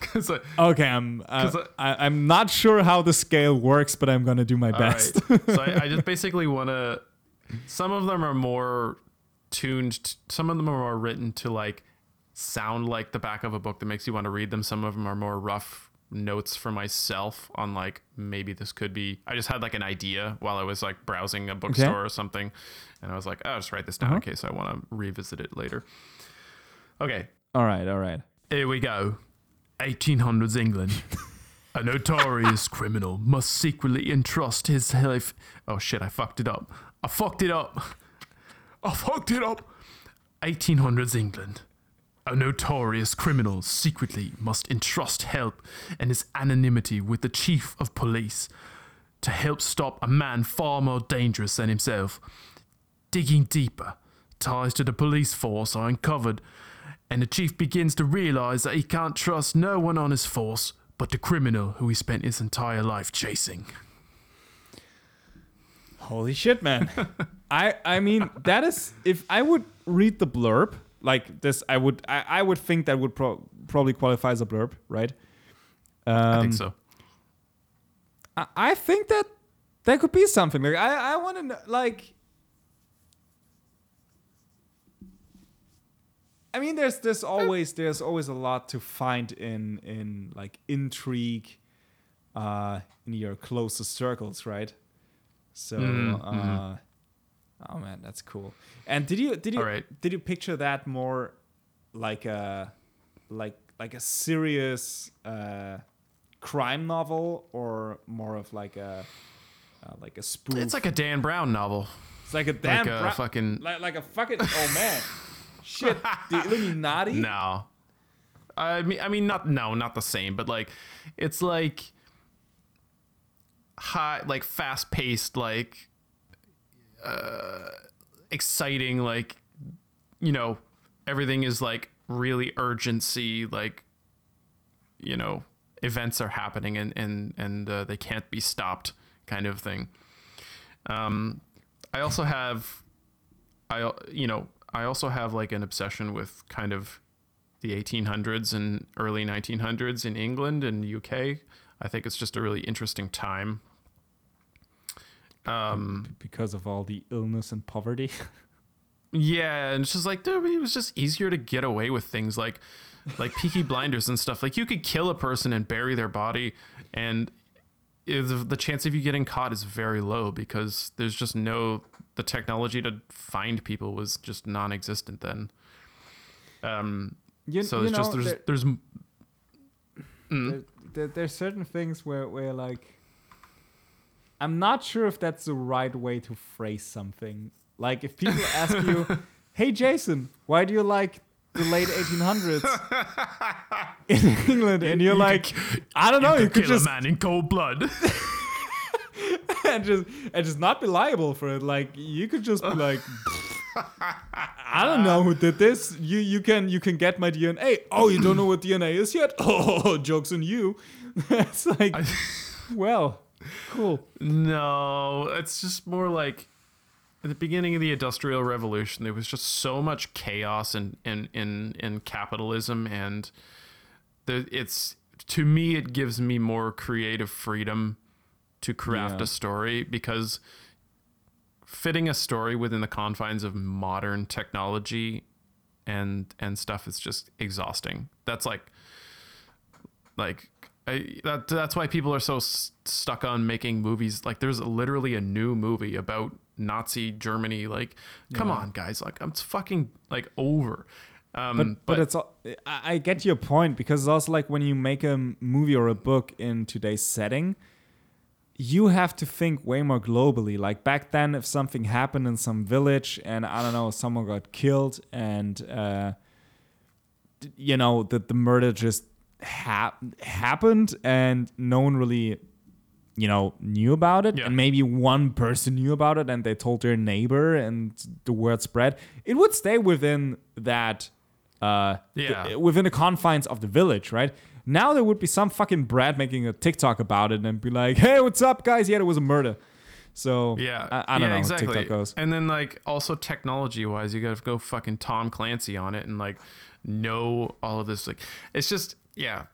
Because okay, I'm uh, 'Cause I, I'm not sure how the scale works, but I'm gonna do my best. right. so I, I just basically want to. Some of them are more tuned. t- some of them are more written to like sound like the back of a book that makes you want to read them. Some of them are more rough notes for myself on like maybe this could be. I just had like an idea while I was like browsing a bookstore or something, and I was like, oh, I'll just write this down in uh-huh. case I want to revisit it later. Okay, all right, all right. here we go. 1800s England. A notorious criminal must secretly entrust his life. Oh shit, I fucked it up. I fucked it up. I fucked it up. 1800s England. A notorious criminal secretly must entrust help and his anonymity with the chief of police to help stop a man far more dangerous than himself. Digging deeper, ties to the police force are uncovered, and the chief begins to realize that he can't trust no one on his force but the criminal who he spent his entire life chasing. Holy shit, man. I I mean that is if I would read the blurb like this, I would I, I would think that would pro- probably qualify as a blurb, right? Um, I think so. I, I think that that could be something. Like I I want to know like. I mean, there's there's always there's always a lot to find in in like intrigue, uh, in your closest circles, right? So, Mhm, uh, oh man, that's cool. And did you did you right. did you picture that more like a like like a serious uh, crime novel or more of like a uh, like a spoof? It's like a Dan Brown novel. it's like a damn like a fucking like, like a fucking oh man, shit, the Illuminati. no. I mean, I mean, not no, not the same, but like, it's like high, like fast paced, like uh, exciting, like you know, everything is like really urgency, like you know, events are happening and and and uh, they can't be stopped, kind of thing. Um, I also have, I you know, I also have like an obsession with kind of the 1800s and early 1900s in England and UK. I think it's just a really interesting time. Um, because of all the illness and poverty. yeah, and it's just like dude, it was just easier to get away with things like like Peaky Blinders and stuff. Like you could kill a person and bury their body, and the chance of you getting caught is very low because there's just no the technology to find people was just non-existent then. Um, You, so you it's just there's there- there's mm, there, there, there's certain things where, where like I'm not sure if that's the right way to phrase something. Like if people ask you hey Jason, why do you like the late 1800s in England? And you're like, I don't know, you, could kill just a man in cold blood. and just and just not be liable for it. Like you could just be like, I don't know who did this. You you can you can get my DNA. Oh, you don't know what DNA is yet? Oh, jokes on you. it's like, well, cool. no, it's just more like at the beginning of the Industrial Revolution, there was just so much chaos in in in, in capitalism, and the, it's to me it gives me more creative freedom to craft Yeah. a story because fitting a story within the confines of modern technology and and stuff is just exhausting. That's like like I, that that's why people are so s- stuck on making movies. Like there's literally a new movie about Nazi Germany. Like, come on, guys! Like, I'm fucking like over. Um, But, but it's al- I I get your point because it's also like when you make a movie or a book in today's setting, you have to think way more globally. Like back then, if something happened in some village and I don't know, someone got killed and uh, you know that the murder just hap- happened and no one really you know knew about it Yeah. and maybe one person knew about it and they told their neighbor and the word spread it would stay within that uh Yeah. th- within the confines of the village right now there would be some fucking brat making a tiktok about it and be like hey what's up guys yeah there was a murder so Yeah, i, I don't yeah, know exactly. how tiktok goes And then like also technology wise, you got to go fucking Tom Clancy on it and like know all of this. Like it's just yeah,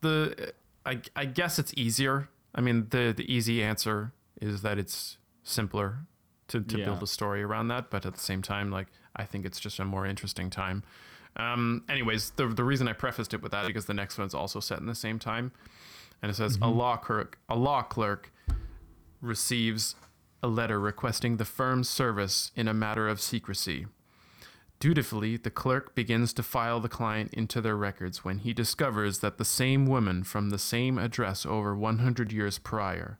the I I guess it's easier. I mean the the easy answer is that it's simpler to to Yeah. build a story around that, but at the same time, like I think it's just a more interesting time. Um, anyways, the the reason I prefaced it with that because the next one's also set in the same time, and it says a law clerk a law clerk receives a letter requesting the firm's service in a matter of secrecy. Dutifully, the clerk begins to file the client into their records when he discovers that the same woman from the same address over 100 years prior.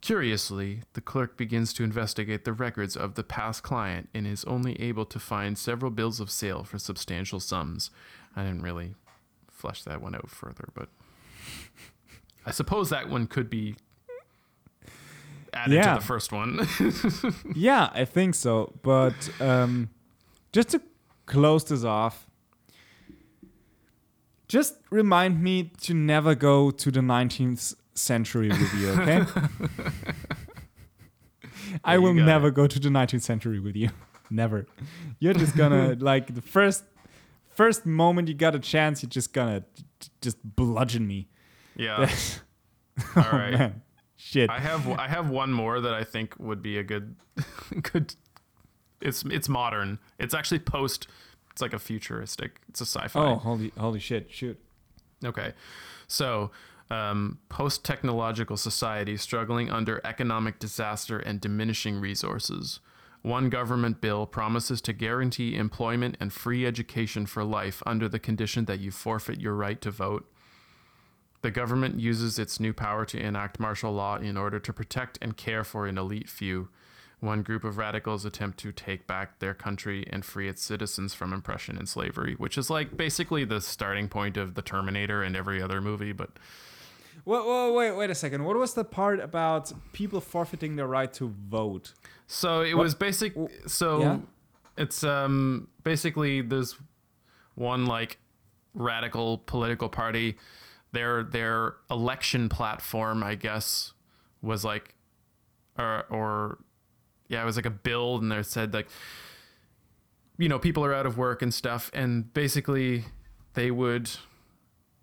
Curiously, the clerk begins to investigate the records of the past client and is only able to find several bills of sale for substantial sums. I didn't really flesh that one out further, but I suppose that one could be added Yeah. to the first one. yeah, I think so. But um, just to close this off, just remind me to never go to the 19th century with you, okay? I will never go to the 19th century with you. Never. You're just gonna like the first first moment you got a chance, you're just gonna just bludgeon me. yeah. oh All right. man. Shit. I have I have one more that I think would be a good good it's it's modern. It's actually post it's like a futuristic. It's a sci-fi. oh, holy holy shit. Shoot. Okay. So, um, post technological society struggling under economic disaster and diminishing resources. One government bill promises to guarantee employment and free education for life under the condition that you forfeit your right to vote. The government uses its new power to enact martial law in order to protect and care for an elite few. One group of radicals attempt to take back their country and free its citizens from oppression and slavery, which is like basically the starting point of the Terminator and every other movie. But Wait, wait, wait, wait a second. What was the part about people forfeiting their right to vote? so it was basic. So yeah? it's um basically there's one like radical political party. Their their election platform, I guess, was like, or or yeah, it was like a bill, and they said like, you know, people are out of work and stuff, and basically they would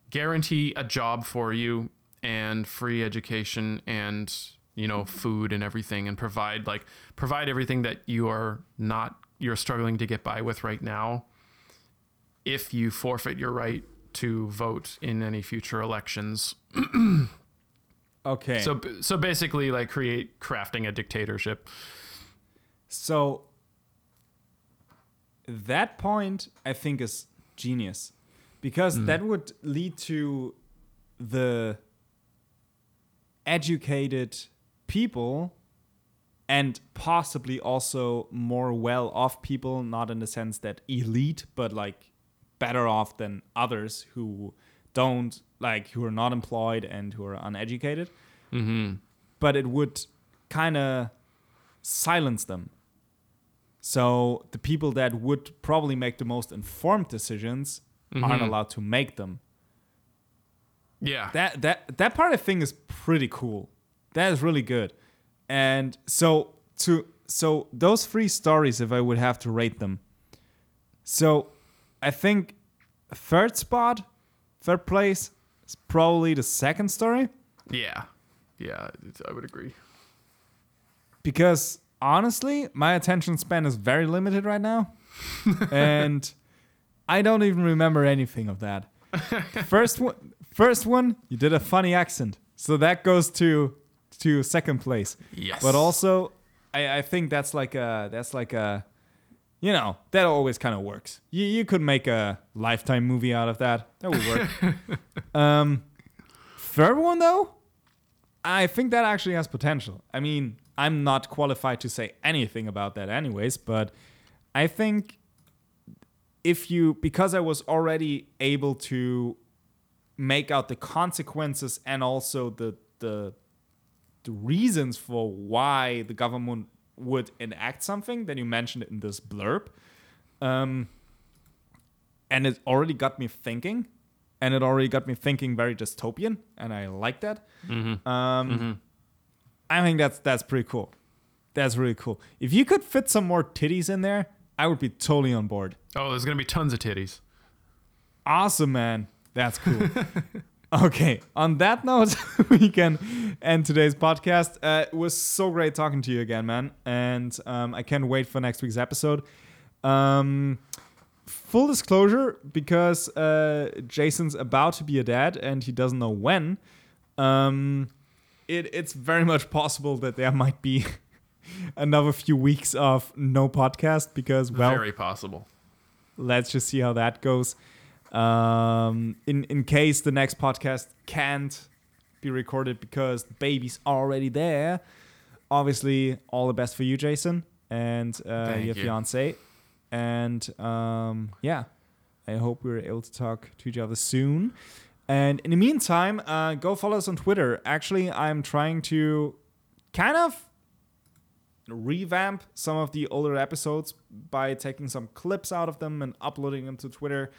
guarantee a job for you and free education and you know food and everything and provide like provide everything that you are not you're struggling to get by with right now if you forfeit your right to vote in any future elections Okay. so so basically like create crafting a dictatorship So that point I think is genius because that would lead to the educated people and possibly also more well off people, not in the sense that elite, but like better off than others who don't like who are not employed and who are uneducated. Mm-hmm. But it would kind of silence them. So the people that would probably make the most informed decisions aren't Mhm. allowed to make them. Yeah. That that that part I think is pretty cool. That is really good. And so to so those three stories, if I would have to rate them, so I think third spot, third place is probably the second story yeah. Yeah. I would agree. because honestly, my attention span is very limited right now, and I don't even remember anything of that. First one, first one, you did a funny accent, so that goes to to second place. Yes. But also, I, I think that's like a that's like a, you know, that always kind of works. You you could make a lifetime movie out of that. That would work. um, third one though, I think that actually has potential. I mean, I'm not qualified to say anything about that, anyways. But I think if you because I was already able to make out the consequences and also the the the reasons for why the government would enact something, then you mentioned it in this blurb. Um, and it already got me thinking, and it already got me thinking very dystopian, and I like that. Mm-hmm. Um, I think that's that's pretty cool. That's really cool. If you could fit some more titties in there, I would be totally on board. Oh, there's gonna be tons of titties. Awesome, man. That's cool. okay. On that note, we can end today's podcast. Uh, it was so great talking to you again, man. And um, I can't wait for next week's episode. Um, full disclosure, because uh, Jason's about to be a dad and he doesn't know when, um, it, it's very much possible that there might be another few weeks of no podcast because, well, Very possible. let's just see how that goes. Um, in in case the next podcast can't be recorded because the baby's already there, obviously all the best for you, Jason, and uh, your you. fiance. And um, yeah, I hope we're able to talk to each other soon. And in the meantime, uh, go follow us on Twitter. Actually, I'm trying to kind of revamp some of the older episodes by taking some clips out of them and uploading them to Twitter.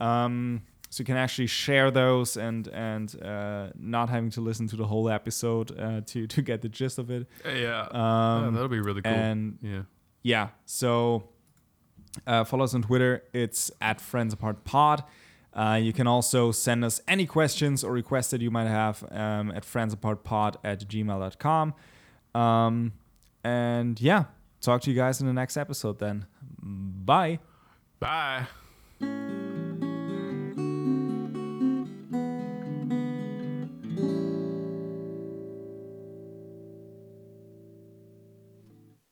Um, so you can actually share those and and uh, not having to listen to the whole episode uh, to to get the gist of it. Uh, Yeah. Um, yeah, that'll be really cool. and yeah. yeah, so uh, follow us on Twitter. It's at Friends Apart Pod. Uh, you can also send us any questions or requests that you might have um, at friendsapartpod at gmail.com. Um, and yeah, talk to you guys in the next episode then. Bye. Bye.